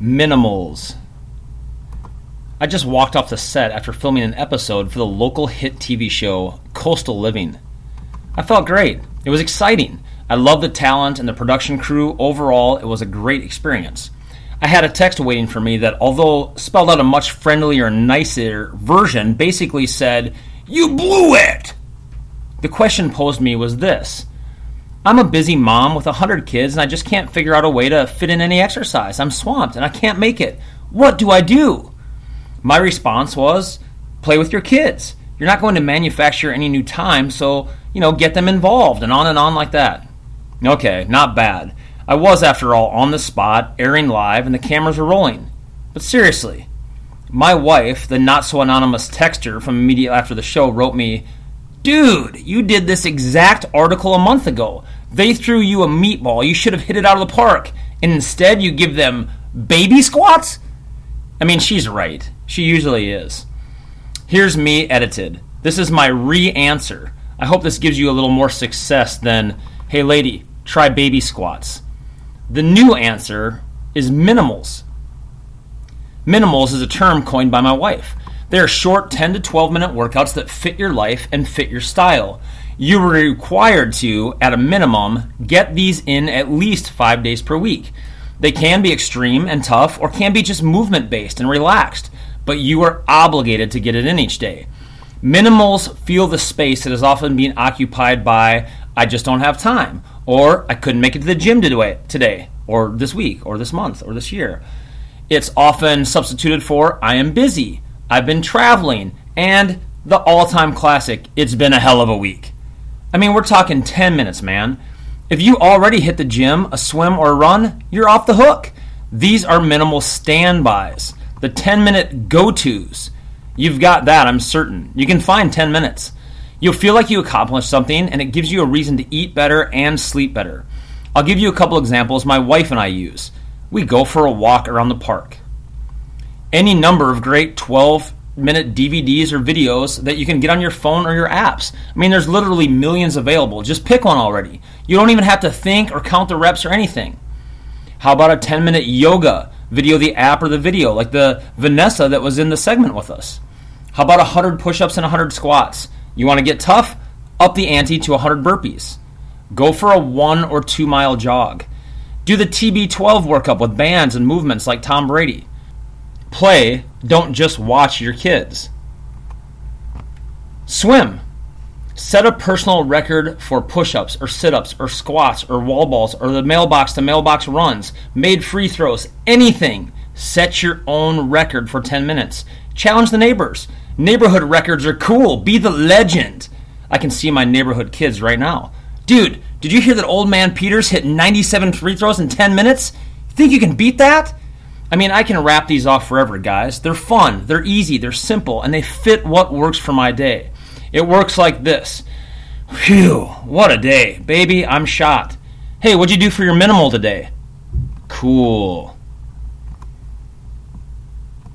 Minimals. I just walked off the set after filming an episode for the local hit TV show Coastal Living. I felt great. It was exciting. I loved the talent and the production crew. Overall, it was a great experience. I had a text waiting for me that, although spelled out a much friendlier, nicer version, basically said, You blew it! The question posed me was this I'm a busy mom with a 100 kids and I just can't figure out a way to fit in any exercise. I'm swamped and I can't make it. What do I do? My response was play with your kids. You're not going to manufacture any new time, so, you know, get them involved and on and on like that. Okay, not bad. I was, after all, on the spot, airing live, and the cameras were rolling. But seriously, my wife, the not so anonymous texter from immediately after the show, wrote me, Dude, you did this exact article a month ago. They threw you a meatball. You should have hit it out of the park. And instead, you give them baby squats? I mean, she's right. She usually is. Here's me edited. This is my re answer. I hope this gives you a little more success than, hey lady, try baby squats. The new answer is minimals. Minimals is a term coined by my wife. They are short 10 to 12 minute workouts that fit your life and fit your style. You are required to, at a minimum, get these in at least five days per week. They can be extreme and tough, or can be just movement based and relaxed, but you are obligated to get it in each day. Minimals feel the space that is often being occupied by, I just don't have time, or I couldn't make it to the gym today, or this week, or this month, or this year. It's often substituted for, I am busy, I've been traveling, and the all time classic, it's been a hell of a week. I mean, we're talking 10 minutes, man. If you already hit the gym, a swim, or a run, you're off the hook. These are minimal standbys, the 10 minute go tos. You've got that, I'm certain. You can find 10 minutes. You'll feel like you accomplished something, and it gives you a reason to eat better and sleep better. I'll give you a couple examples my wife and I use. We go for a walk around the park. Any number of great 12 minute DVDs or videos that you can get on your phone or your apps. I mean, there's literally millions available. Just pick one already. You don't even have to think or count the reps or anything. How about a 10 minute yoga video, the app or the video, like the Vanessa that was in the segment with us? How about 100 push ups and 100 squats? You want to get tough? Up the ante to 100 burpees. Go for a one or two mile jog. Do the TB12 workup with bands and movements like Tom Brady. Play, don't just watch your kids. Swim. Set a personal record for push ups or sit ups or squats or wall balls or the mailbox to mailbox runs, made free throws, anything. Set your own record for 10 minutes. Challenge the neighbors. Neighborhood records are cool. Be the legend. I can see my neighborhood kids right now. Dude, did you hear that old man Peters hit 97 free throws in 10 minutes? Think you can beat that? I mean, I can wrap these off forever, guys. They're fun, they're easy, they're simple, and they fit what works for my day. It works like this. Phew, what a day. Baby, I'm shot. Hey, what'd you do for your minimal today? Cool.